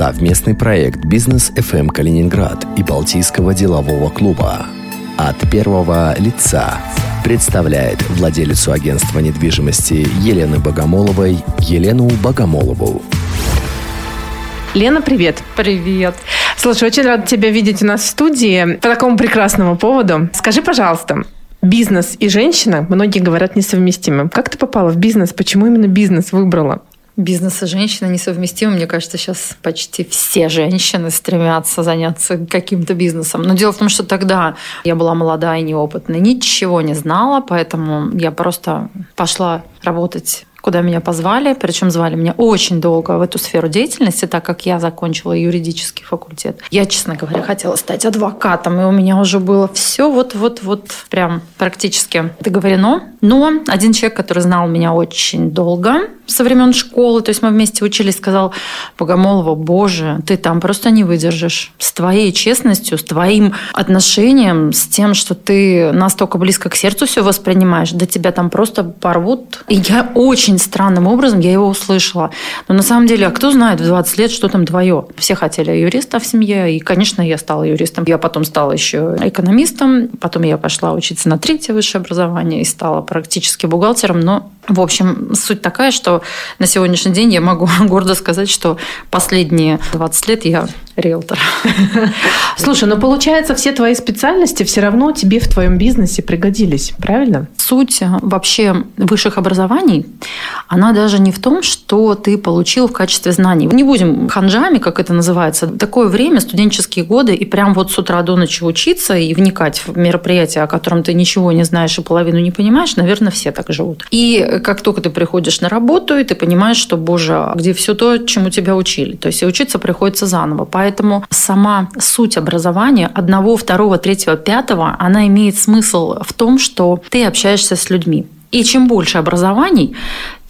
Совместный проект «Бизнес FM Калининград» и Балтийского делового клуба. От первого лица представляет владелицу агентства недвижимости Елены Богомоловой Елену Богомолову. Лена, привет. Привет. Слушай, очень рада тебя видеть у нас в студии по такому прекрасному поводу. Скажи, пожалуйста, бизнес и женщина, многие говорят, несовместимы. Как ты попала в бизнес? Почему именно бизнес выбрала? Бизнес и женщина несовместимы. Мне кажется, сейчас почти все женщины стремятся заняться каким-то бизнесом. Но дело в том, что тогда я была молодая и неопытная, ничего не знала, поэтому я просто пошла работать куда меня позвали, причем звали меня очень долго в эту сферу деятельности, так как я закончила юридический факультет. Я, честно говоря, хотела стать адвокатом, и у меня уже было все вот-вот-вот прям практически договорено. Но один человек, который знал меня очень долго, со времен школы, то есть мы вместе учились, сказал Богомолова, боже, ты там просто не выдержишь. С твоей честностью, с твоим отношением, с тем, что ты настолько близко к сердцу все воспринимаешь, да тебя там просто порвут. И я очень странным образом, я его услышала. Но на самом деле, а кто знает в 20 лет, что там твое? Все хотели юриста в семье, и, конечно, я стала юристом. Я потом стала еще экономистом, потом я пошла учиться на третье высшее образование и стала практически бухгалтером, но в общем, суть такая, что на сегодняшний день я могу гордо сказать, что последние 20 лет я риэлтор. Слушай, но получается, все твои специальности все равно тебе в твоем бизнесе пригодились, правильно? Суть вообще высших образований, она даже не в том, что ты получил в качестве знаний. Не будем ханжами, как это называется. Такое время, студенческие годы, и прям вот с утра до ночи учиться и вникать в мероприятие, о котором ты ничего не знаешь и половину не понимаешь, наверное, все так живут. И как только ты приходишь на работу, и ты понимаешь, что, боже, а где все то, чему тебя учили. То есть и учиться приходится заново. Поэтому сама суть образования одного, второго, третьего, пятого, она имеет смысл в том, что ты общаешься с людьми. И чем больше образований,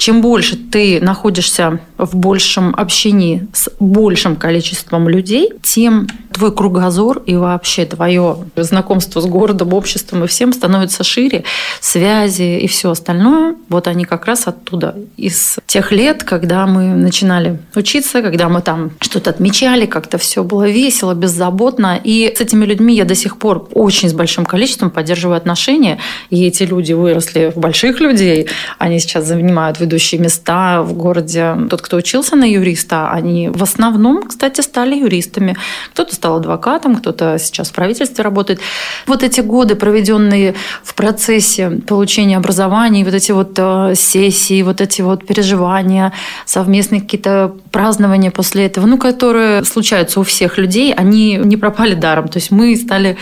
чем больше ты находишься в большем общении с большим количеством людей, тем твой кругозор и вообще твое знакомство с городом, обществом и всем становится шире, связи и все остальное. Вот они как раз оттуда, из тех лет, когда мы начинали учиться, когда мы там что-то отмечали, как-то все было весело, беззаботно. И с этими людьми я до сих пор очень с большим количеством поддерживаю отношения. И эти люди выросли в больших людей. Они сейчас занимают ведущие места в городе. Тот, кто учился на юриста, они в основном, кстати, стали юристами. Кто-то стал адвокатом, кто-то сейчас в правительстве работает. Вот эти годы, проведенные в процессе получения образования, вот эти вот э, сессии, вот эти вот переживания, совместные какие-то празднования после этого, ну, которые случаются у всех людей, они не пропали даром. То есть мы стали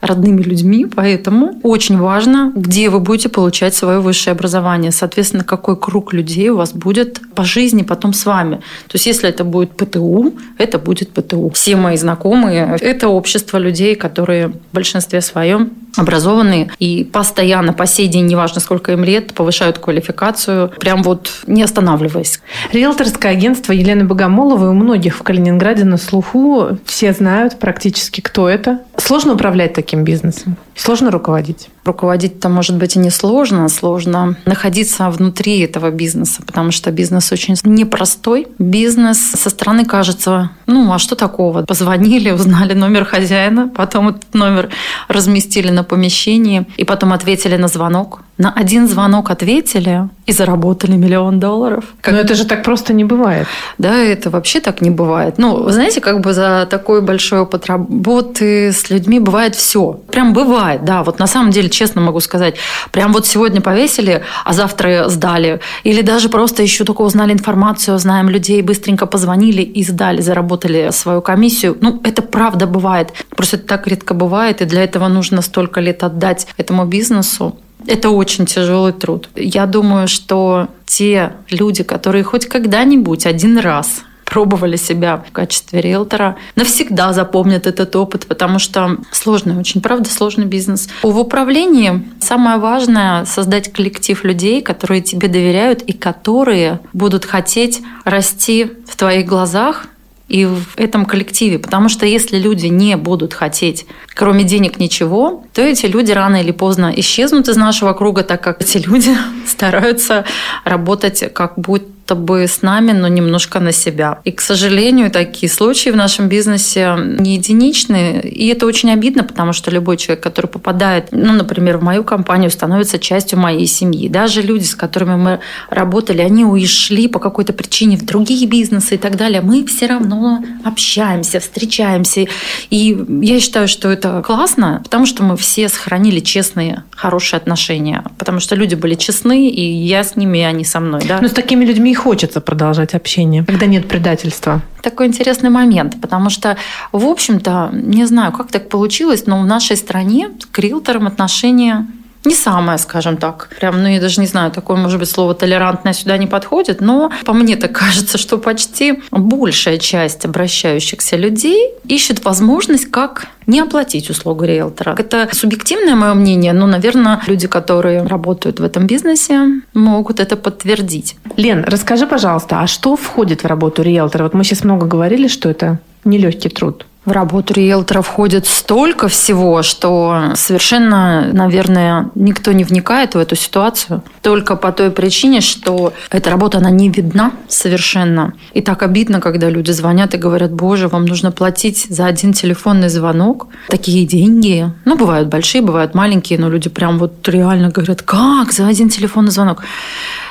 родными людьми, поэтому очень важно, где вы будете получать свое высшее образование. Соответственно, какой круг людей у вас будет по жизни потом с вами. То есть если это будет ПТУ, это будет ПТУ. Все мои знакомые – это общество людей, которые в большинстве своем образованные и постоянно, по сей день, неважно сколько им лет, повышают квалификацию, прям вот не останавливаясь. Риэлторское агентство Елены Богомоловой у многих в Калининграде на слуху. Все знают практически, кто это. Сложно управлять таким бизнесом? Сложно руководить? Руководить-то, может быть, и не сложно. Сложно находиться внутри этого бизнеса, потому что бизнес очень непростой. Бизнес со стороны кажется, ну, а что такого? Позвонили, узнали номер хозяина, потом этот номер разместили на помещении, и потом ответили на звонок. На один звонок ответили и заработали миллион долларов. Как... Но это же так просто не бывает. Да, это вообще так не бывает. Ну, вы знаете, как бы за такой большой опыт работы с людьми бывает все. Прям бывает, да. Вот на самом деле, честно могу сказать, прям вот сегодня повесили, а завтра сдали. Или даже просто еще только узнали информацию, знаем людей, быстренько позвонили и сдали, заработали свою комиссию. Ну, это правда бывает. Просто это так редко бывает, и для этого нужно столько лет отдать этому бизнесу. Это очень тяжелый труд. Я думаю, что те люди, которые хоть когда-нибудь один раз пробовали себя в качестве риэлтора, навсегда запомнят этот опыт, потому что сложный, очень, правда, сложный бизнес. В управлении самое важное — создать коллектив людей, которые тебе доверяют и которые будут хотеть расти в твоих глазах, и в этом коллективе. Потому что если люди не будут хотеть, кроме денег, ничего, то эти люди рано или поздно исчезнут из нашего круга, так как эти люди стараются работать как будто будто бы с нами, но немножко на себя. И, к сожалению, такие случаи в нашем бизнесе не единичные. И это очень обидно, потому что любой человек, который попадает, ну, например, в мою компанию, становится частью моей семьи. Даже люди, с которыми мы работали, они ушли по какой-то причине в другие бизнесы и так далее. Мы все равно общаемся, встречаемся. И я считаю, что это классно, потому что мы все сохранили честные, хорошие отношения. Потому что люди были честны, и я с ними, и они со мной. Да? Но с такими людьми и хочется продолжать общение, когда нет предательства. Такой интересный момент, потому что, в общем-то, не знаю, как так получилось, но в нашей стране к риэлторам отношения не самое, скажем так. Прям, ну, я даже не знаю, такое, может быть, слово толерантное сюда не подходит, но по мне так кажется, что почти большая часть обращающихся людей ищет возможность, как не оплатить услугу риэлтора. Это субъективное мое мнение, но, наверное, люди, которые работают в этом бизнесе, могут это подтвердить. Лен, расскажи, пожалуйста, а что входит в работу риэлтора? Вот мы сейчас много говорили, что это нелегкий труд. В работу риэлтора входит столько всего, что совершенно, наверное, никто не вникает в эту ситуацию. Только по той причине, что эта работа, она не видна совершенно. И так обидно, когда люди звонят и говорят, боже, вам нужно платить за один телефонный звонок. Такие деньги. Ну, бывают большие, бывают маленькие, но люди прям вот реально говорят, как за один телефонный звонок?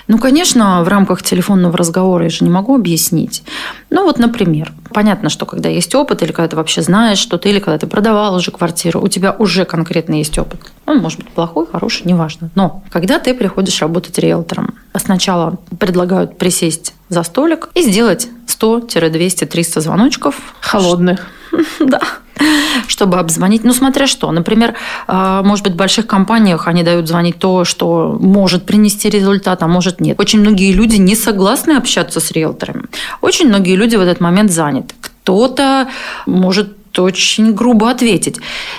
Ну, конечно, в рамках телефонного разговора я же не могу объяснить. Ну, вот, например, понятно, что когда есть опыт, или когда ты вообще знаешь что-то, или когда ты продавал уже квартиру, у тебя уже конкретно есть опыт. Он может быть плохой, хороший, неважно. Но когда ты приходишь работать риэлтором, сначала предлагают присесть за столик и сделать 100, 200, 300 звоночков. Холодных. Да чтобы обзвонить. Ну, смотря что. Например, а, может быть, в больших компаниях они дают звонить то, что может принести результат, а может нет. Очень многие люди не согласны общаться с риэлторами. Очень многие люди в этот момент заняты. Кто-то может очень грубо ответить.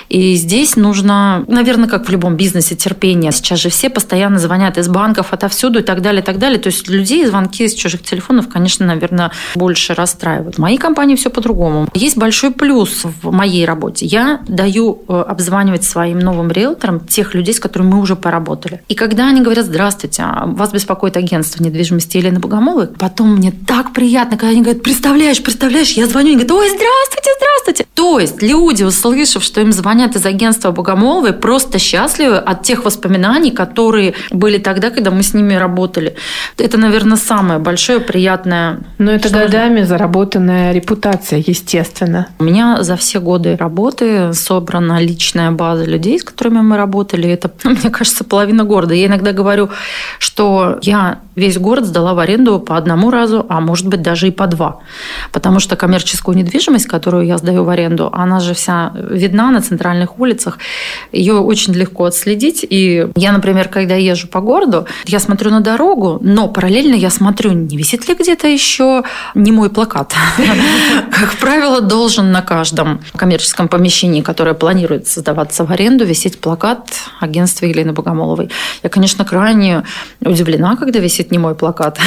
И здесь нужно, наверное, как в любом бизнесе, терпение. Сейчас же все постоянно звонят из банков отовсюду и так далее, и так далее. То есть людей звонки из чужих телефонов, конечно, наверное, больше расстраивают. В моей компании все по-другому. Есть большой плюс в моей работе. Я даю э, обзванивать своим новым риэлторам тех людей, с которыми мы уже поработали. И когда они говорят, здравствуйте, а вас беспокоит агентство недвижимости Елены Богомоловой, потом мне так приятно, когда они говорят, представляешь, представляешь, я звоню, и говорят, ой, здравствуйте, здравствуйте. То есть люди, услышав, что им звонят из агентства Богомоловой, просто счастливы от тех воспоминаний, которые были тогда, когда мы с ними работали. Это, наверное, самое большое приятное. Но это годами можно... заработанная репутация, естественно. У меня за все годы работы собрана личная база людей, с которыми мы работали. Это, мне кажется, половина города. Я иногда говорю, что я весь город сдала в аренду по одному разу, а может быть даже и по два. Потому что коммерческую недвижимость, которую я сдаю в аренду, она она же вся видна на центральных улицах, ее очень легко отследить. И я, например, когда езжу по городу, я смотрю на дорогу, но параллельно я смотрю, не висит ли где-то еще не мой плакат. Как правило, должен на каждом коммерческом помещении, которое планирует создаваться в аренду, висеть плакат агентства Елены Богомоловой. Я, конечно, крайне удивлена, когда висит не мой плакат.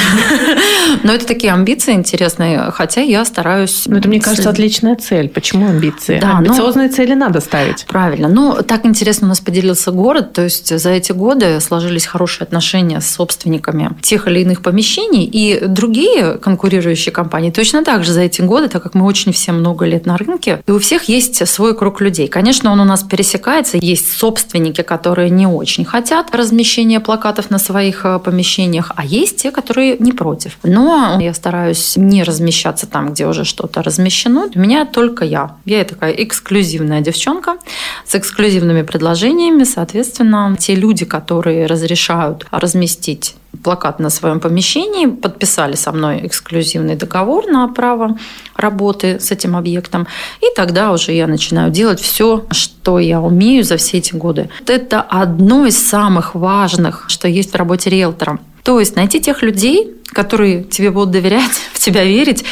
Но это такие амбиции интересные, хотя я стараюсь... Но это, мне кажется, отличная цель. Почему амбиции? Да, Амбициозные но... цели надо ставить. Правильно. Ну, так интересно у нас поделился город. То есть за эти годы сложились хорошие отношения с собственниками тех или иных помещений. И другие конкурирующие компании точно так же за эти годы, так как мы очень все много лет на рынке, и у всех есть свой круг людей. Конечно, он у нас пересекается. Есть собственники, которые не очень хотят размещения плакатов на своих э, помещениях, а есть те, которые не против. Но я стараюсь не размещаться там, где уже что-то размещено. У меня только я. Я такая эксклюзивная девчонка с эксклюзивными предложениями. Соответственно, те люди, которые разрешают разместить плакат на своем помещении, подписали со мной эксклюзивный договор на право работы с этим объектом. И тогда уже я начинаю делать все, что я умею за все эти годы. Это одно из самых важных, что есть в работе риэлтора. То есть найти тех людей, которые тебе будут доверять, в тебя верить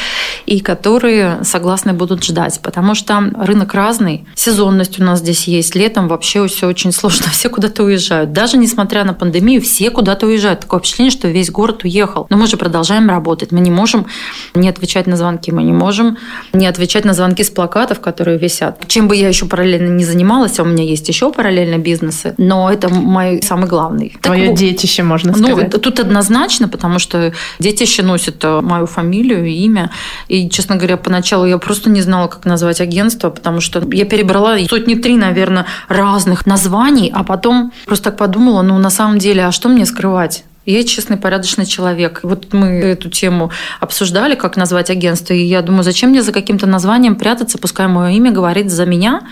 и которые согласны будут ждать. Потому что рынок разный, сезонность у нас здесь есть. Летом вообще все очень сложно, все куда-то уезжают. Даже несмотря на пандемию, все куда-то уезжают. Такое впечатление, что весь город уехал. Но мы же продолжаем работать. Мы не можем не отвечать на звонки, мы не можем не отвечать на звонки с плакатов, которые висят. Чем бы я еще параллельно не занималась, а у меня есть еще параллельно бизнесы, но это мой самый главный. Твое так, детище, можно ну, сказать. Ну, тут однозначно, потому что детище носит э, мою фамилию имя. И, честно говоря, поначалу я просто не знала, как назвать агентство, потому что я перебрала сотни три, наверное, разных названий, а потом просто так подумала, ну, на самом деле, а что мне скрывать? Я честный, порядочный человек. Вот мы эту тему обсуждали, как назвать агентство, и я думаю, зачем мне за каким-то названием прятаться, пускай мое имя говорит за меня,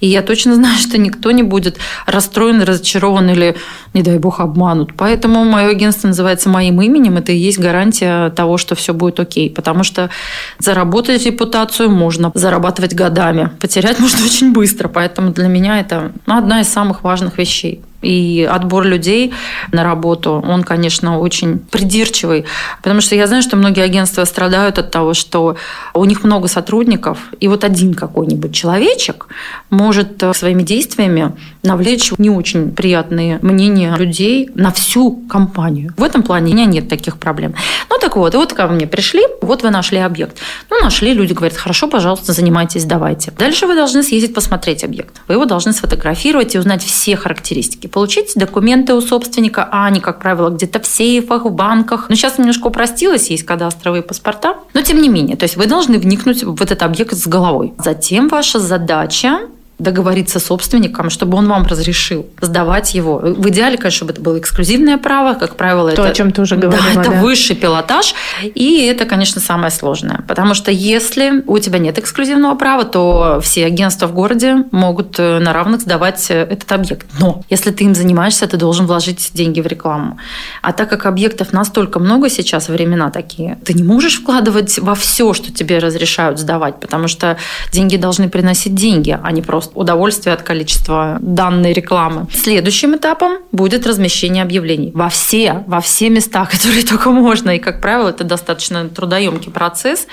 и я точно знаю, что никто не будет расстроен, разочарован или, не дай бог, обманут. Поэтому мое агентство называется моим именем, это и есть гарантия того, что все будет окей, потому что заработать репутацию можно зарабатывать годами, потерять можно очень быстро, поэтому для меня это одна из самых важных вещей. И отбор людей на работу, он, конечно, очень придирчивый. Потому что я знаю, что многие агентства страдают от того, что у них много сотрудников, и вот один какой-нибудь человечек может э, своими действиями навлечь не очень приятные мнения людей на всю компанию. В этом плане у меня нет таких проблем. Ну так вот, и вот ко мне пришли, вот вы нашли объект. Ну, нашли, люди говорят, хорошо, пожалуйста, занимайтесь, давайте. Дальше вы должны съездить посмотреть объект. Вы его должны сфотографировать и узнать все характеристики получить документы у собственника, а они, как правило, где-то в сейфах, в банках. Но сейчас немножко упростилось, есть кадастровые паспорта. Но тем не менее, то есть вы должны вникнуть в этот объект с головой. Затем ваша задача договориться с собственником, чтобы он вам разрешил сдавать его. В идеале, конечно, чтобы это было эксклюзивное право, как правило, То, это... о чем ты уже говорила. Да, это да. высший пилотаж, и это, конечно, самое сложное. Потому что если у тебя нет эксклюзивного права, то все агентства в городе могут э, на равных сдавать э, этот объект. Но если ты им занимаешься, ты должен вложить деньги в рекламу. А так как объектов настолько много сейчас, времена такие, ты не можешь вкладывать во все, что тебе разрешают сдавать, потому что деньги должны приносить деньги, а не просто удовольствие от количества данной рекламы. Следующим этапом будет размещение объявлений во все, во все места, которые только можно. И, как правило, это достаточно трудоемкий процесс.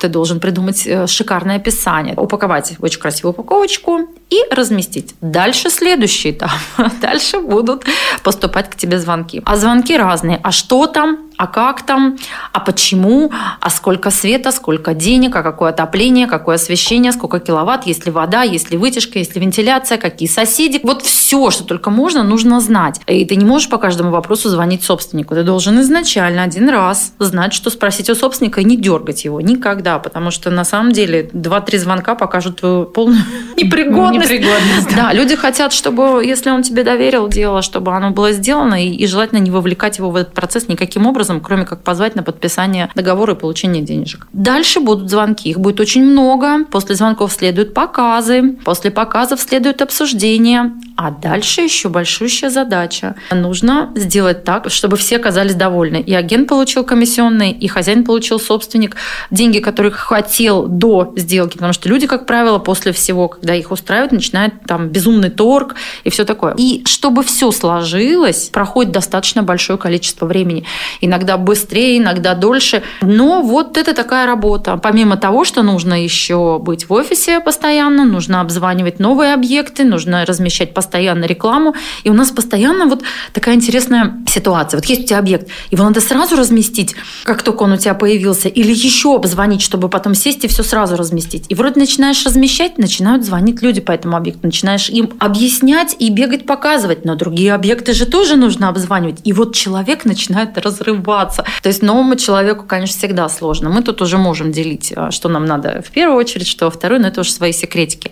Ты должен придумать э, шикарное описание, упаковать очень красивую упаковочку и разместить. Дальше следующий этап. Дальше будут поступать к тебе звонки. А звонки разные. А что там? А как там, а почему, а сколько света, сколько денег, а какое отопление, какое освещение, сколько киловатт, есть ли вода, есть ли вытяжка, есть ли вентиляция, какие соседи. Вот все, что только можно, нужно знать. И ты не можешь по каждому вопросу звонить собственнику. Ты должен изначально один раз знать, что спросить у собственника и не дергать его никогда, потому что на самом деле два-три звонка покажут твою полную непригодность. непригодность. Да, люди хотят, чтобы, если он тебе доверил дело, чтобы оно было сделано, и, и желательно не вовлекать его в этот процесс никаким образом, образом, кроме как позвать на подписание договора и получение денежек. Дальше будут звонки. Их будет очень много. После звонков следуют показы. После показов следует обсуждение. А дальше еще большущая задача. Нужно сделать так, чтобы все оказались довольны. И агент получил комиссионный, и хозяин получил собственник деньги, которые хотел до сделки. Потому что люди, как правило, после всего, когда их устраивают, начинают там безумный торг и все такое. И чтобы все сложилось, проходит достаточно большое количество времени. Иногда иногда быстрее, иногда дольше. Но вот это такая работа. Помимо того, что нужно еще быть в офисе постоянно, нужно обзванивать новые объекты, нужно размещать постоянно рекламу. И у нас постоянно вот такая интересная ситуация. Вот есть у тебя объект, его надо сразу разместить, как только он у тебя появился, или еще обзвонить, чтобы потом сесть и все сразу разместить. И вроде начинаешь размещать, начинают звонить люди по этому объекту, начинаешь им объяснять и бегать показывать, но другие объекты же тоже нужно обзванивать. И вот человек начинает разрывать ошибаться. То есть новому человеку, конечно, всегда сложно. Мы тут уже можем делить, а, что нам надо в первую очередь, что во вторую, но это уже свои секретики.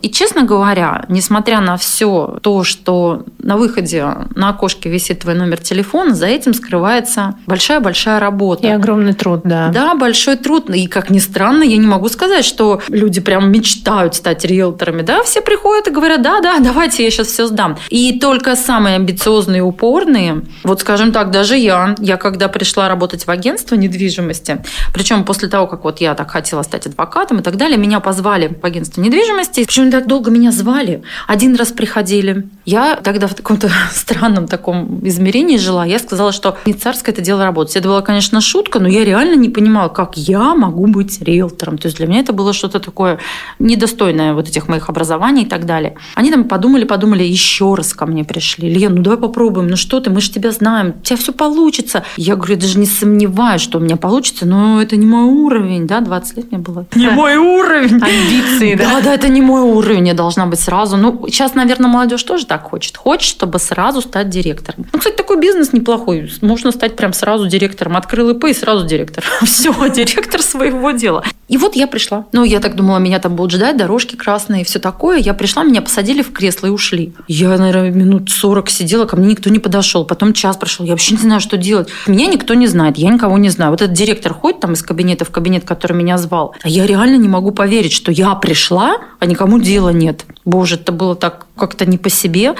И, честно говоря, несмотря на все то, что на выходе на окошке висит твой номер телефона, за этим скрывается большая-большая работа. И огромный труд, да. Да, большой труд. И, как ни странно, я не могу сказать, что люди прям мечтают стать риэлторами. Да, все приходят и говорят, да, да, давайте я сейчас все сдам. И только самые амбициозные и упорные, вот скажем так, даже я, я когда пришла работать в агентство недвижимости, причем после того, как вот я так хотела стать адвокатом и так далее, меня позвали в агентство недвижимости. Почему так долго меня звали? Один раз приходили. Я тогда в каком-то странном таком измерении жила. Я сказала, что не царское это дело работать. Это была, конечно, шутка, но я реально не понимала, как я могу быть риэлтором. То есть для меня это было что-то такое недостойное вот этих моих образований и так далее. Они там подумали, подумали, еще раз ко мне пришли. Лен, ну давай попробуем, ну что ты, мы же тебя знаем, у тебя все получится. Я говорю, я даже не сомневаюсь, что у меня получится, но это не мой уровень, да, 20 лет мне было. Не мой уровень. Амбиции, да? Да, да, это не мой уровень, я должна быть сразу. Ну, сейчас, наверное, молодежь тоже так хочет. Хочет, чтобы сразу стать директором. Ну, кстати, такой бизнес неплохой. Можно стать прям сразу директором. Открыл ИП и сразу директор. Все, директор своего дела. И вот я пришла. Ну, я так думала, меня там будут ждать, дорожки красные и все такое. Я пришла, меня посадили в кресло и ушли. Я, наверное, минут 40 сидела, ко мне никто не подошел. Потом час прошел, я вообще не знаю, что делать. Меня никто не знает, я никого не знаю. Вот этот директор ходит там из кабинета в кабинет, который меня звал. А я реально не могу поверить, что я пришла, а никому дела нет. Боже, это было так как-то не по себе.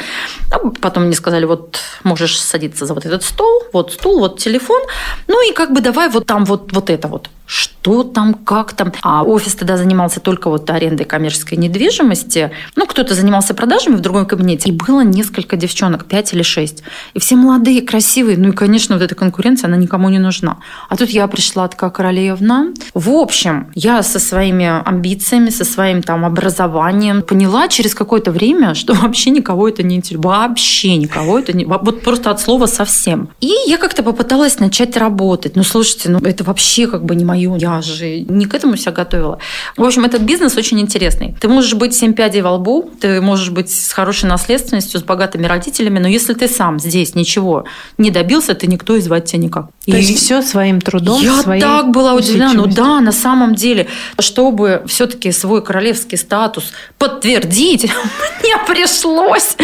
А потом мне сказали, вот можешь садиться за вот этот стол, вот стул, вот телефон. Ну и как бы давай вот там вот, вот это вот что там, как там. А офис тогда занимался только вот арендой коммерческой недвижимости. Ну, кто-то занимался продажами в другом кабинете. И было несколько девчонок, пять или шесть. И все молодые, красивые. Ну и, конечно, вот эта конкуренция, она никому не нужна. А тут я пришла такая королевна. В общем, я со своими амбициями, со своим там образованием поняла через какое-то время, что вообще никого это не интересует. Вообще никого это не... Вот просто от слова совсем. И я как-то попыталась начать работать. Ну, слушайте, ну это вообще как бы не мое мою, я же не к этому себя готовила. В общем, этот бизнес очень интересный. Ты можешь быть семь пядей во лбу, ты можешь быть с хорошей наследственностью, с богатыми родителями, но если ты сам здесь ничего не добился, ты никто и звать тебя никак. То и есть все своим трудом, Я так была удивлена. Ну да, на самом деле, чтобы все-таки свой королевский статус подтвердить, мне пришлось.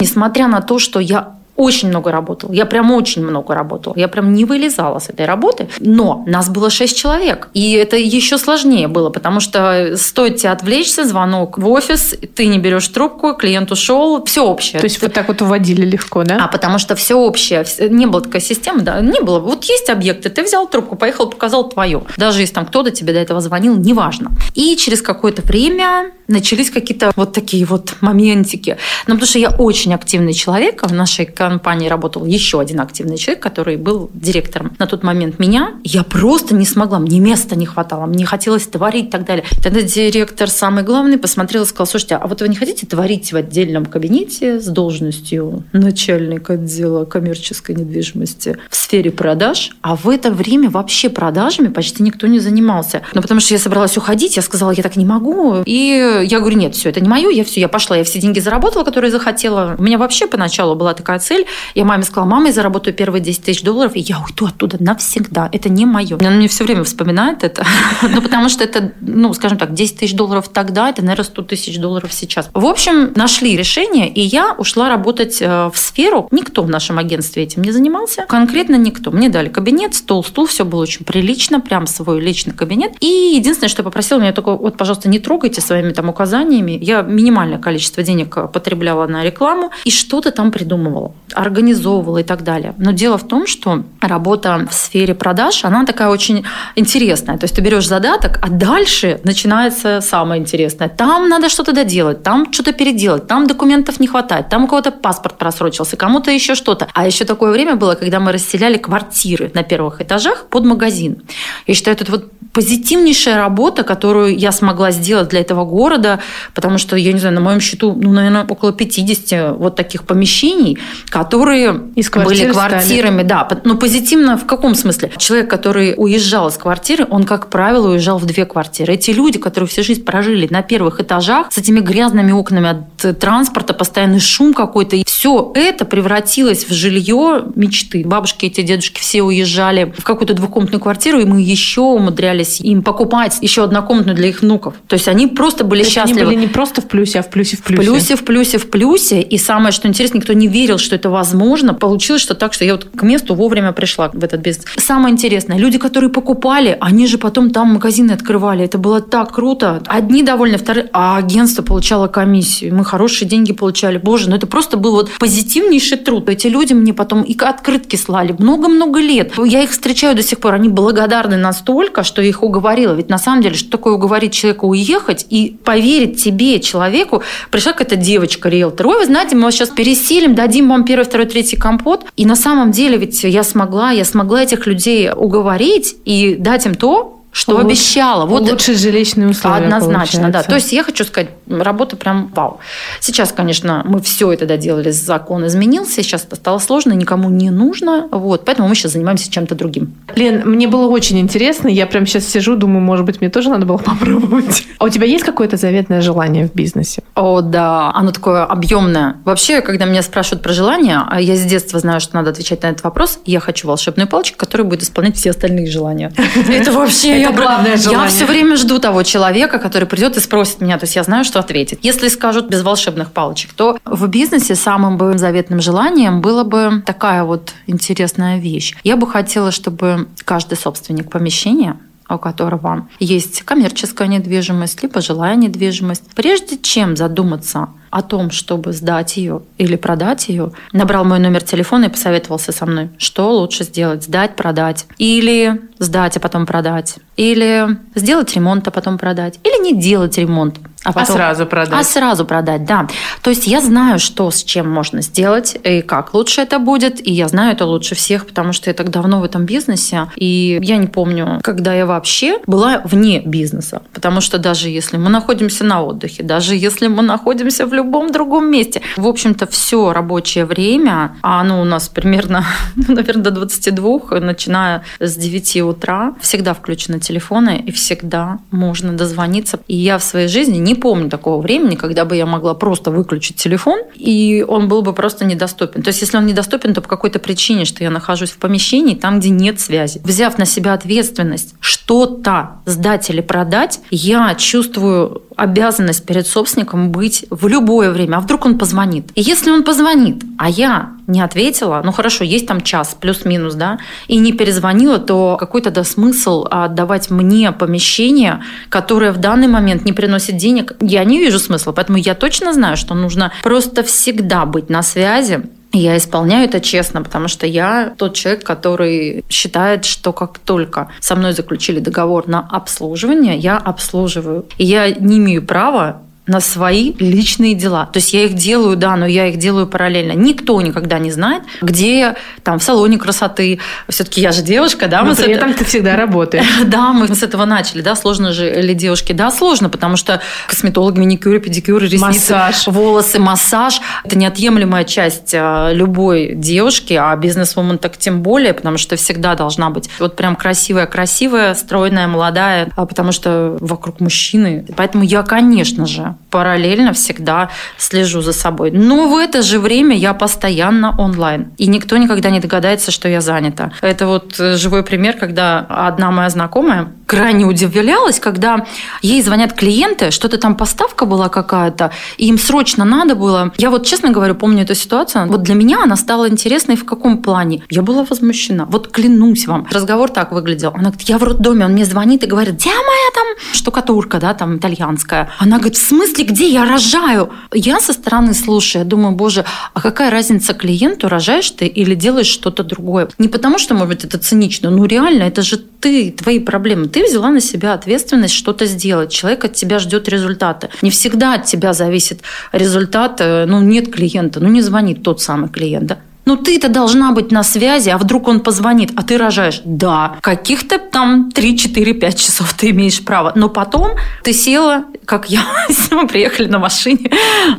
Несмотря на то, что я очень много работал. Я прям очень много работал. Я прям не вылезала с этой работы. Но нас было шесть человек. И это еще сложнее было, потому что стоит тебе отвлечься, звонок в офис, ты не берешь трубку, клиент ушел, все общее. То есть вот так вот уводили легко, да? А потому что все общее. Не было такой системы, да, не было. Вот есть объекты, ты взял трубку, поехал, показал твое. Даже если там кто-то тебе до этого звонил, неважно. И через какое-то время начались какие-то вот такие вот моментики. Ну, потому что я очень активный человек, в нашей компании работал еще один активный человек, который был директором на тот момент меня. Я просто не смогла, мне места не хватало, мне хотелось творить и так далее. Тогда директор самый главный посмотрел и сказал, слушайте, а вот вы не хотите творить в отдельном кабинете с должностью начальника отдела коммерческой недвижимости в сфере продаж? А в это время вообще продажами почти никто не занимался. Ну, потому что я собралась уходить, я сказала, я так не могу. И я говорю, нет, все, это не мое, я все, я пошла, я все деньги заработала, которые захотела. У меня вообще поначалу была такая цель, я маме сказала, мама, я заработаю первые 10 тысяч долларов, и я уйду оттуда навсегда. Это не мое. Она мне все время вспоминает это. ну, потому что это, ну, скажем так, 10 тысяч долларов тогда, это, наверное, 100 тысяч долларов сейчас. В общем, нашли решение, и я ушла работать э, в сферу. Никто в нашем агентстве этим не занимался. Конкретно никто. Мне дали кабинет, стол, стул, все было очень прилично, прям свой личный кабинет. И единственное, что я попросила, меня только, вот, пожалуйста, не трогайте своими там указаниями. Я минимальное количество денег потребляла на рекламу и что-то там придумывала организовывала и так далее. Но дело в том, что работа в сфере продаж, она такая очень интересная. То есть ты берешь задаток, а дальше начинается самое интересное. Там надо что-то доделать, там что-то переделать, там документов не хватает, там у кого-то паспорт просрочился, кому-то еще что-то. А еще такое время было, когда мы расселяли квартиры на первых этажах под магазин. Я считаю, это вот позитивнейшая работа, которую я смогла сделать для этого города, потому что, я не знаю, на моем счету, ну, наверное, около 50 вот таких помещений, которые из были квартирами. Стали. Да, но позитивно в каком смысле? Человек, который уезжал из квартиры, он, как правило, уезжал в две квартиры. Эти люди, которые всю жизнь прожили на первых этажах, с этими грязными окнами от транспорта, постоянный шум какой-то, и все это превратилось в жилье мечты. Бабушки эти, дедушки все уезжали в какую-то двухкомнатную квартиру, и мы еще умудрялись им покупать еще однокомнатную для их внуков. То есть они просто были То счастливы. Они были не просто в плюсе, а в плюсе в плюсе. В плюсе, в плюсе, в плюсе. И самое, что интересно, никто не верил, что это возможно. Получилось, что так, что я вот к месту вовремя пришла в этот бизнес. Самое интересное, люди, которые покупали, они же потом там магазины открывали. Это было так круто. Одни довольны, вторые, а агентство получало комиссию. Мы хорошие деньги получали. Боже, ну это просто был вот позитивнейший труд. Эти люди мне потом и открытки слали много-много лет. Я их встречаю до сих пор. Они благодарны настолько, что я их уговорила. Ведь на самом деле, что такое уговорить человека уехать и поверить тебе, человеку, пришла какая-то девочка, риэлтор. Ой, вы знаете, мы вас сейчас переселим, дадим вам первый, второй, третий компот. И на самом деле ведь я смогла, я смогла этих людей уговорить и дать им то, что Улуч... обещала. Вот улучшить жилищные условия. Однозначно, получается. да. То есть я хочу сказать, работа прям вау. Сейчас, конечно, мы все это доделали, закон изменился, сейчас стало сложно, никому не нужно, вот, поэтому мы сейчас занимаемся чем-то другим. Лен, мне было очень интересно, я прям сейчас сижу, думаю, может быть, мне тоже надо было попробовать. А у тебя есть какое-то заветное желание в бизнесе? О, да, оно такое объемное. Вообще, когда меня спрашивают про желание, а я с детства знаю, что надо отвечать на этот вопрос, я хочу волшебную палочку, которая будет исполнять все остальные желания. Это вообще Это главное желание. Я все время жду того человека, который придет и спросит меня, то есть я знаю, что ответить. Если скажут без волшебных палочек, то в бизнесе самым бы заветным желанием было бы такая вот интересная вещь. Я бы хотела, чтобы каждый собственник помещения у которого есть коммерческая недвижимость, либо жилая недвижимость, прежде чем задуматься о том, чтобы сдать ее или продать ее, набрал мой номер телефона и посоветовался со мной, что лучше сделать, сдать, продать, или сдать, а потом продать, или сделать ремонт, а потом продать, или не делать ремонт, а, потом... а сразу продать. А сразу продать, да. То есть я знаю, что с чем можно сделать и как лучше это будет, и я знаю это лучше всех, потому что я так давно в этом бизнесе, и я не помню, когда я вообще была вне бизнеса, потому что даже если мы находимся на отдыхе, даже если мы находимся в любом другом месте, в общем-то, все рабочее время, а оно у нас примерно, наверное, до 22, начиная с 9 утра, всегда включены телефоны, и всегда можно дозвониться. И я в своей жизни не помню такого времени, когда бы я могла просто выключить телефон, и он был бы просто недоступен. То есть, если он недоступен, то по какой-то причине, что я нахожусь в помещении, там, где нет связи. Взяв на себя ответственность что-то сдать или продать, я чувствую обязанность перед собственником быть в любое время. А вдруг он позвонит? И если он позвонит, а я не ответила, ну хорошо, есть там час плюс-минус, да, и не перезвонила, то какой тогда смысл отдавать мне помещение, которое в данный момент не приносит денег? Я не вижу смысла, поэтому я точно знаю, что нужно просто всегда быть на связи, я исполняю это честно, потому что я тот человек, который считает, что как только со мной заключили договор на обслуживание, я обслуживаю. И я не имею права на свои личные дела. То есть я их делаю, да, но я их делаю параллельно. Никто никогда не знает, где там в салоне красоты. Все-таки я же девушка, да. Но мы при этом это... ты всегда работаешь. Да, мы с этого начали, да. Сложно же ли девушки? Да, сложно, потому что косметолог, маникюр, педикюр, ресницы, массаж. волосы, массаж – это неотъемлемая часть а, любой девушки, а бизнес-вумен так тем более, потому что всегда должна быть вот прям красивая-красивая, стройная, молодая, а потому что вокруг мужчины. Поэтому я, конечно же, параллельно всегда слежу за собой. Но в это же время я постоянно онлайн. И никто никогда не догадается, что я занята. Это вот э, живой пример, когда одна моя знакомая крайне удивлялась, когда ей звонят клиенты, что-то там поставка была какая-то, и им срочно надо было. Я вот, честно говорю, помню эту ситуацию. Вот для меня она стала интересной в каком плане? Я была возмущена. Вот клянусь вам. Разговор так выглядел. Она говорит, я в роддоме, он мне звонит и говорит, где моя там штукатурка, да, там итальянская. Она говорит, в смысле, где я рожаю? Я со стороны слушаю, я думаю, боже, а какая разница клиенту, рожаешь ты или делаешь что-то другое? Не потому, что, может быть, это цинично, ну реально, это же ты, твои проблемы. Ты взяла на себя ответственность что-то сделать. Человек от тебя ждет результата. Не всегда от тебя зависит результат. Э, ну, нет клиента, ну, не звонит тот самый клиент. Да? Ну ты-то должна быть на связи, а вдруг он позвонит, а ты рожаешь. Да, каких-то там 3-4-5 часов ты имеешь право. Но потом ты села, как я, мы приехали на машине.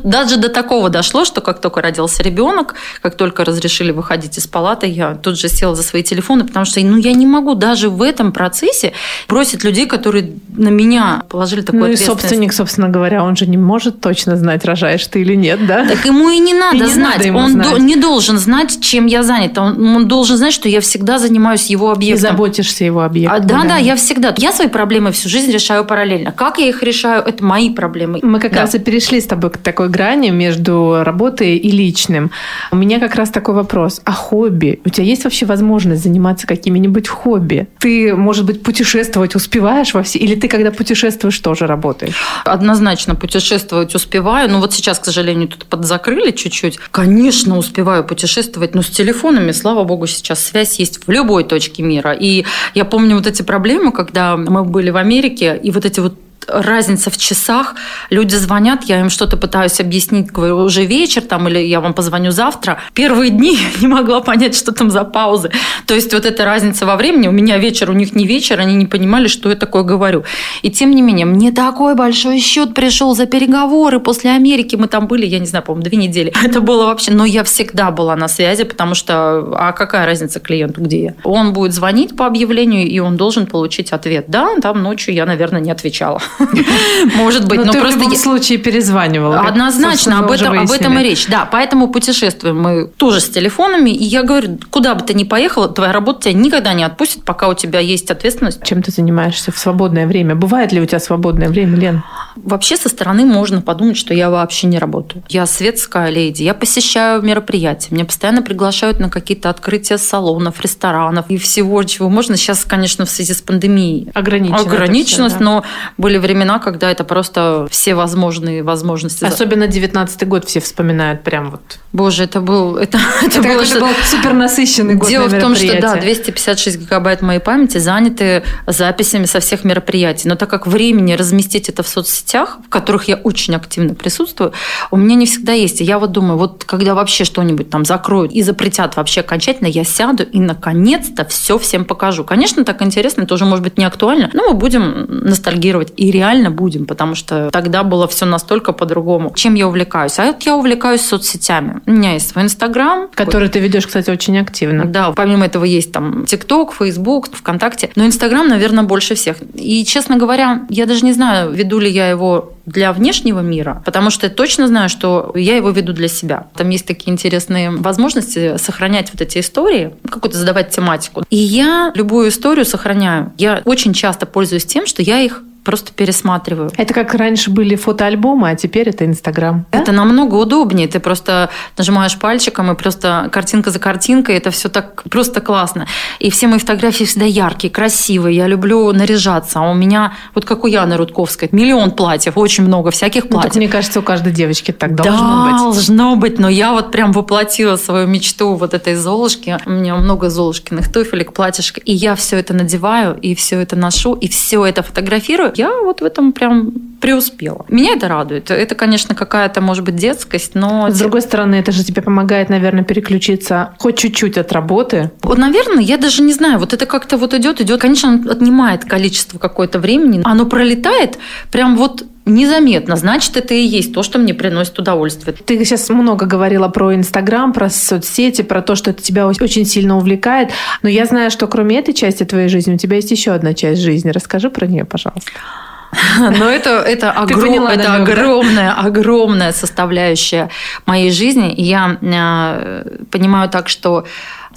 Даже до такого дошло, что как только родился ребенок, как только разрешили выходить из палаты, я тут же села за свои телефоны, потому что ну, я не могу даже в этом процессе бросить людей, которые на меня положили такую Ну и собственник, собственно говоря, он же не может точно знать, рожаешь ты или нет, да? Так ему и не надо и знать. Не надо он знать. не должен знать знать, чем я занят. Он, он должен знать, что я всегда занимаюсь его объектом. И заботишься его объектом. А, да, да, да, я всегда. Я свои проблемы всю жизнь решаю параллельно. Как я их решаю, это мои проблемы. Мы как да. раз и перешли с тобой к такой грани между работой и личным. У меня как раз такой вопрос. А хобби? У тебя есть вообще возможность заниматься какими-нибудь хобби? Ты, может быть, путешествовать успеваешь во все? Или ты, когда путешествуешь, тоже работаешь? Однозначно путешествовать успеваю. Ну вот сейчас, к сожалению, тут подзакрыли чуть-чуть. Конечно, успеваю путешествовать путешествовать, но с телефонами, слава богу, сейчас связь есть в любой точке мира. И я помню вот эти проблемы, когда мы были в Америке, и вот эти вот разница в часах. Люди звонят, я им что-то пытаюсь объяснить, говорю, уже вечер там, или я вам позвоню завтра. Первые дни я не могла понять, что там за паузы. То есть вот эта разница во времени, у меня вечер, у них не вечер, они не понимали, что я такое говорю. И тем не менее, мне такой большой счет пришел за переговоры после Америки. Мы там были, я не знаю, по-моему, две недели. Это было вообще... Но я всегда была на связи, потому что... А какая разница клиенту, где я? Он будет звонить по объявлению, и он должен получить ответ. Да, там ночью я, наверное, не отвечала. Может быть, но, но ты просто в любом случае перезванивала. Однозначно, об этом, об этом и речь. Да, поэтому путешествуем мы тоже с телефонами. И я говорю, куда бы ты ни поехала, твоя работа тебя никогда не отпустит, пока у тебя есть ответственность. Чем ты занимаешься в свободное время? Бывает ли у тебя свободное время, Лен? Вообще со стороны можно подумать, что я вообще не работаю. Я светская леди, я посещаю мероприятия, меня постоянно приглашают на какие-то открытия салонов, ресторанов и всего, чего можно. Сейчас, конечно, в связи с пандемией ограниченность, все, да. но были времена, когда это просто все возможные возможности. Особенно 19 год все вспоминают прям вот. Боже, это был... Это, это, это было, был супер насыщенный год Дело в том, что да, 256 гигабайт моей памяти заняты записями со всех мероприятий. Но так как времени разместить это в соцсетях, в которых я очень активно присутствую, у меня не всегда есть. И я вот думаю, вот когда вообще что-нибудь там закроют и запретят вообще окончательно, я сяду и наконец-то все всем покажу. Конечно, так интересно, это уже может быть не актуально, но мы будем ностальгировать. И реально будем, потому что тогда было все настолько по-другому. Чем я увлекаюсь? А вот я увлекаюсь соцсетями. У меня есть свой Инстаграм. Который ты ведешь, кстати, очень активно. Да, помимо этого есть там ТикТок, Фейсбук, ВКонтакте. Но Инстаграм, наверное, больше всех. И, честно говоря, я даже не знаю, веду ли я его для внешнего мира, потому что я точно знаю, что я его веду для себя. Там есть такие интересные возможности сохранять вот эти истории, какую-то задавать тематику. И я любую историю сохраняю. Я очень часто пользуюсь тем, что я их просто пересматриваю. Это как раньше были фотоальбомы, а теперь это Инстаграм. Да? Это намного удобнее. Ты просто нажимаешь пальчиком, и просто картинка за картинкой, это все так просто классно. И все мои фотографии всегда яркие, красивые. Я люблю наряжаться. А у меня, вот как у Яны Рудковской, миллион платьев, очень много всяких платьев. Ну, так, мне кажется, у каждой девочки так должно быть. должно быть. Но я вот прям воплотила свою мечту вот этой Золушки. У меня много Золушкиных туфелек, платьишек. И я все это надеваю, и все это ношу, и все это фотографирую я вот в этом прям преуспела. Меня это радует. Это, конечно, какая-то, может быть, детскость, но... С другой стороны, это же тебе помогает, наверное, переключиться хоть чуть-чуть от работы. Вот, наверное, я даже не знаю, вот это как-то вот идет, идет. Конечно, отнимает количество какое-то времени. Оно пролетает прям вот незаметно. Значит, это и есть то, что мне приносит удовольствие. Ты сейчас много говорила про Инстаграм, про соцсети, про то, что это тебя очень сильно увлекает. Но я знаю, что кроме этой части твоей жизни, у тебя есть еще одна часть жизни. Расскажи про нее, пожалуйста. Но это, это, огром, поняла, это намек, огромная, да? огромная составляющая моей жизни. И я э, понимаю так, что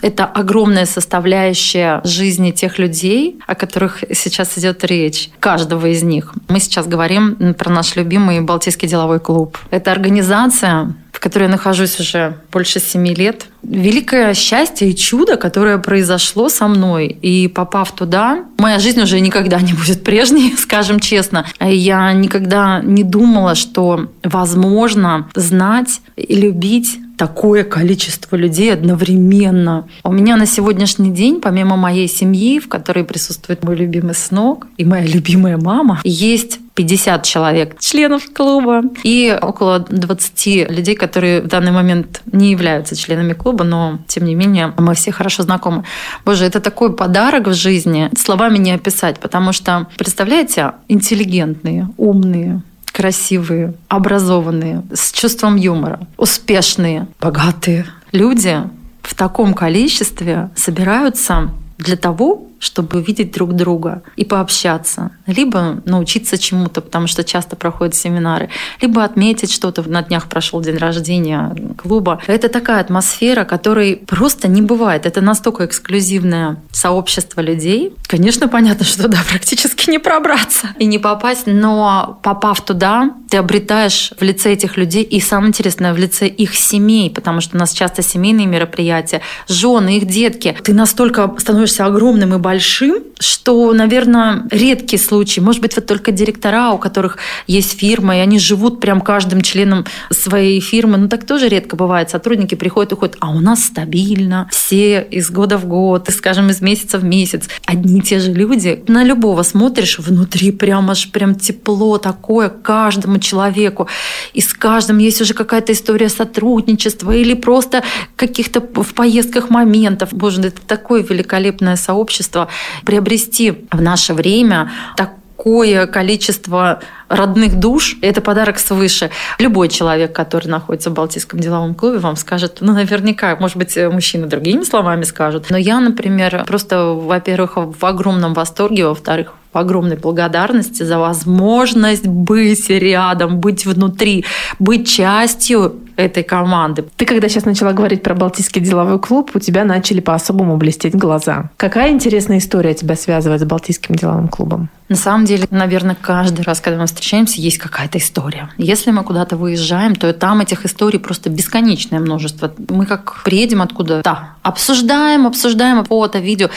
это огромная составляющая жизни тех людей, о которых сейчас идет речь, каждого из них. Мы сейчас говорим про наш любимый Балтийский деловой клуб. Это организация, в которой я нахожусь уже больше семи лет. Великое счастье и чудо, которое произошло со мной. И попав туда, моя жизнь уже никогда не будет прежней, скажем честно. Я никогда не думала, что возможно знать и любить такое количество людей одновременно. У меня на сегодняшний день, помимо моей семьи, в которой присутствует мой любимый сынок и моя любимая мама, есть 50 человек, членов клуба, и около 20 людей, которые в данный момент не являются членами клуба, но тем не менее мы все хорошо знакомы. Боже, это такой подарок в жизни, словами не описать, потому что, представляете, интеллигентные, умные, красивые, образованные, с чувством юмора, успешные, богатые люди в таком количестве собираются для того, чтобы увидеть друг друга и пообщаться, либо научиться чему-то, потому что часто проходят семинары, либо отметить что-то. На днях прошел день рождения клуба. Это такая атмосфера, которой просто не бывает. Это настолько эксклюзивное сообщество людей. Конечно, понятно, что да, практически не пробраться и не попасть, но попав туда, ты обретаешь в лице этих людей и самое интересное, в лице их семей, потому что у нас часто семейные мероприятия, жены, их детки. Ты настолько становишься огромным и большим, большим, что, наверное, редкий случай. Может быть, вот только директора, у которых есть фирма, и они живут прям каждым членом своей фирмы. Ну, так тоже редко бывает. Сотрудники приходят и уходят, а у нас стабильно. Все из года в год, скажем, из месяца в месяц. Одни и те же люди. На любого смотришь, внутри прям аж прям тепло такое каждому человеку. И с каждым есть уже какая-то история сотрудничества или просто каких-то в поездках моментов. Боже, это такое великолепное сообщество. Приобрести в наше время такое количество родных душ. Это подарок свыше. Любой человек, который находится в Балтийском деловом клубе, вам скажет, ну, наверняка, может быть, мужчины другими словами скажут. Но я, например, просто, во-первых, в огромном восторге, во-вторых, в огромной благодарности за возможность быть рядом, быть внутри, быть частью этой команды. Ты когда сейчас начала говорить про Балтийский деловой клуб, у тебя начали по-особому блестеть глаза. Какая интересная история тебя связывает с Балтийским деловым клубом? На самом деле, наверное, каждый раз, когда мы встречаемся, есть какая-то история. Если мы куда-то выезжаем, то там этих историй просто бесконечное множество. Мы как приедем откуда-то, обсуждаем, обсуждаем фото, видео.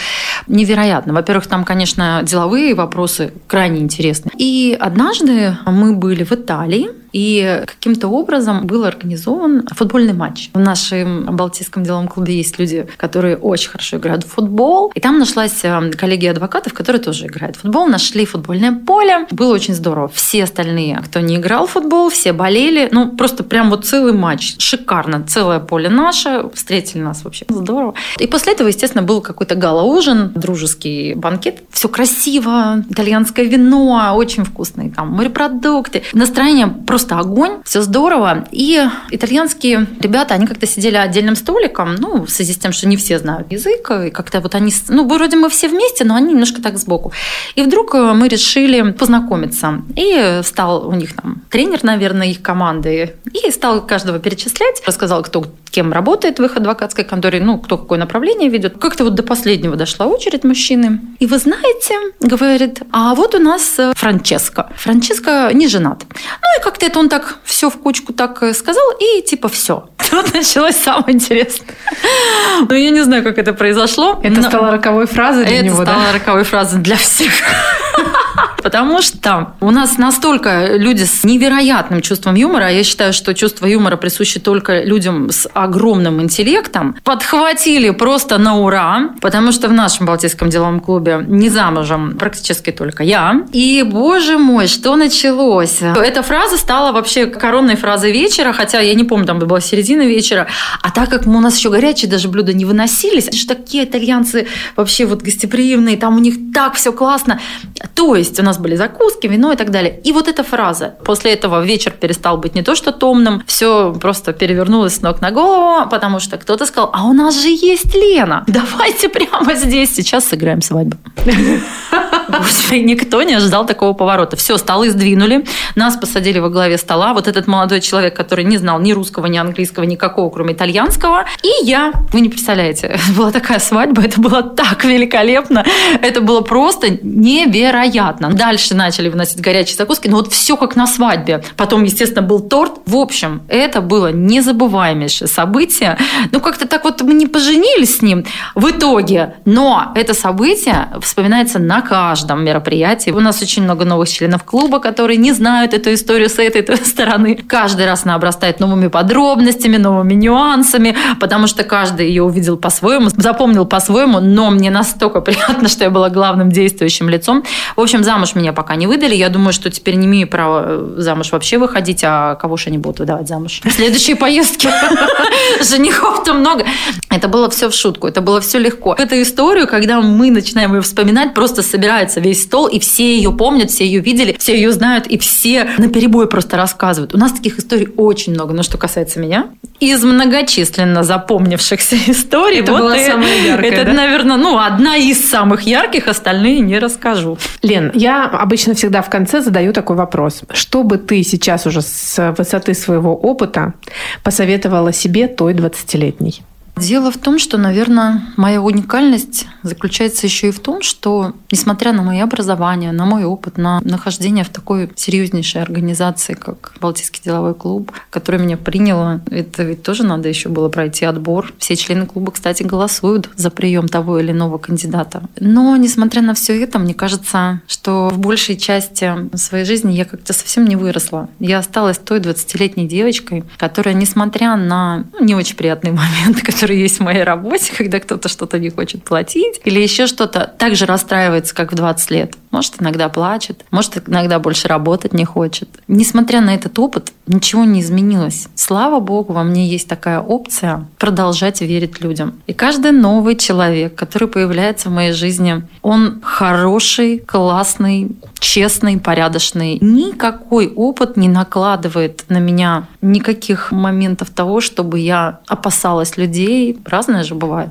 Невероятно. Во-первых, там, конечно, деловые вопросы крайне интересны. И однажды мы были в Италии, и каким-то образом был организован футбольный матч. В нашем Балтийском деловом клубе есть люди, которые очень хорошо играют в футбол. И там нашлась э, коллегия адвокатов, которые тоже играют в футбол. Нашли футбольное поле. Было очень здорово. Все остальные, кто не играл в футбол, все болели. Ну, просто прям вот целый матч. Шикарно. Целое поле наше. Встретили нас вообще здорово. И после этого, естественно, был какой-то гала-ужин, дружеский банкет. Все красиво, итальянское вино, очень вкусные там морепродукты. Настроение просто просто огонь, все здорово. И итальянские ребята, они как-то сидели отдельным столиком, ну, в связи с тем, что не все знают язык, и как-то вот они, ну, вроде мы все вместе, но они немножко так сбоку. И вдруг э, мы решили познакомиться. И стал у них там тренер, наверное, их команды, и стал каждого перечислять, рассказал, кто кем работает в их адвокатской конторе, ну, кто какое направление ведет. Как-то вот до последнего дошла очередь мужчины. И вы знаете, говорит, а вот у нас э, Франческо. Франческо не женат. Ну и как-то это он так все в кучку так э, сказал, и типа все. Тут началось самое интересное. Ну, я не знаю, как это произошло. Это стало роковой фразой для него, Это стало роковой фразой для всех. Потому что у нас настолько люди с невероятным чувством юмора, а я считаю, что чувство юмора присуще только людям с огромным интеллектом, подхватили просто на ура, потому что в нашем Балтийском деловом клубе не замужем практически только я. И, боже мой, что началось? Эта фраза стала вообще коронной фразой вечера, хотя я не помню, там была середина вечера. А так как у нас еще горячие даже блюда не выносились, это же такие итальянцы вообще вот гостеприимные, там у них так все классно. То есть у нас были закуски, вино и так далее. И вот эта фраза. После этого вечер перестал быть не то что томным, все просто перевернулось с ног на голову, потому что кто-то сказал, а у нас же есть Лена, давайте прямо здесь сейчас сыграем свадьбу. Никто не ожидал такого поворота. Все, столы сдвинули, нас посадили во главе стола. Вот этот молодой человек, который не знал ни русского, ни английского, никакого, кроме итальянского. И я, вы не представляете, была такая свадьба, это было так великолепно, это было просто невероятно. Дальше начали выносить горячие закуски, но вот все как на свадьбе. Потом, естественно, был торт. В общем, это было незабываемейшее событие. Ну, как-то так вот мы не поженились с ним в итоге, но это событие вспоминается на каждом мероприятии. У нас очень много новых членов клуба, которые не знают эту историю с этой стороны. Каждый раз она обрастает новыми подробностями, новыми нюансами, потому что каждый ее увидел по-своему, запомнил по-своему, но мне настолько приятно, что я была главным действующим лицом. В общем, замуж меня пока не выдали. Я думаю, что теперь не имею права э, замуж вообще выходить, а кого же они будут выдавать замуж? Следующие поездки. Женихов-то много. Это было все в шутку, это было все легко. Эту историю, когда мы начинаем ее вспоминать, просто собирается весь стол, и все ее помнят, все ее видели, все ее знают, и все на перебой просто рассказывают. У нас таких историй очень много. Но что касается меня, из многочисленно запомнившихся историй, это вот была самая яркая, это, да? наверное, ну, одна из самых ярких, остальные не расскажу. Лен, я обычно всегда в конце задаю такой вопрос. Что бы ты сейчас уже с высоты своего опыта посоветовала себе той 20-летней? Дело в том, что, наверное, моя уникальность заключается еще и в том, что, несмотря на мое образование, на мой опыт, на нахождение в такой серьезнейшей организации, как Балтийский деловой клуб, которая меня приняла, это ведь тоже надо еще было пройти отбор. Все члены клуба, кстати, голосуют за прием того или иного кандидата. Но, несмотря на все это, мне кажется, что в большей части своей жизни я как-то совсем не выросла. Я осталась той 20-летней девочкой, которая, несмотря на ну, не очень приятные моменты, которые есть в моей работе, когда кто-то что-то не хочет платить или еще что-то, так же расстраивается, как в 20 лет. Может, иногда плачет, может, иногда больше работать не хочет. Несмотря на этот опыт, ничего не изменилось. Слава богу, во мне есть такая опция продолжать верить людям. И каждый новый человек, который появляется в моей жизни, он хороший, классный, честный, порядочный. Никакой опыт не накладывает на меня никаких моментов того, чтобы я опасалась людей. Разное же бывает.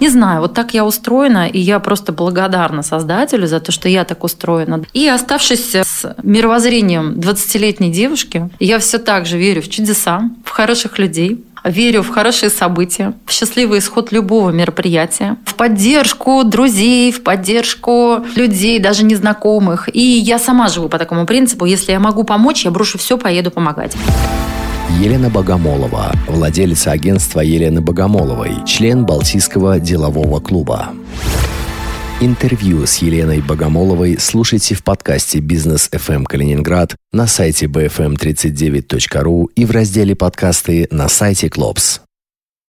Не знаю, вот так я устроена, и я просто благодарна Создателю за то, что я так устроена. И оставшись с мировоззрением 20-летней девушки, я все так же верю в чудеса, в хороших людей, верю в хорошие события, в счастливый исход любого мероприятия, в поддержку друзей, в поддержку людей, даже незнакомых. И я сама живу по такому принципу. Если я могу помочь, я брошу все, поеду помогать. Елена Богомолова, владелица агентства Елены Богомоловой, член Балтийского делового клуба. Интервью с Еленой Богомоловой слушайте в подкасте «Бизнес FM Калининград» на сайте bfm39.ru и в разделе «Подкасты» на сайте Клопс.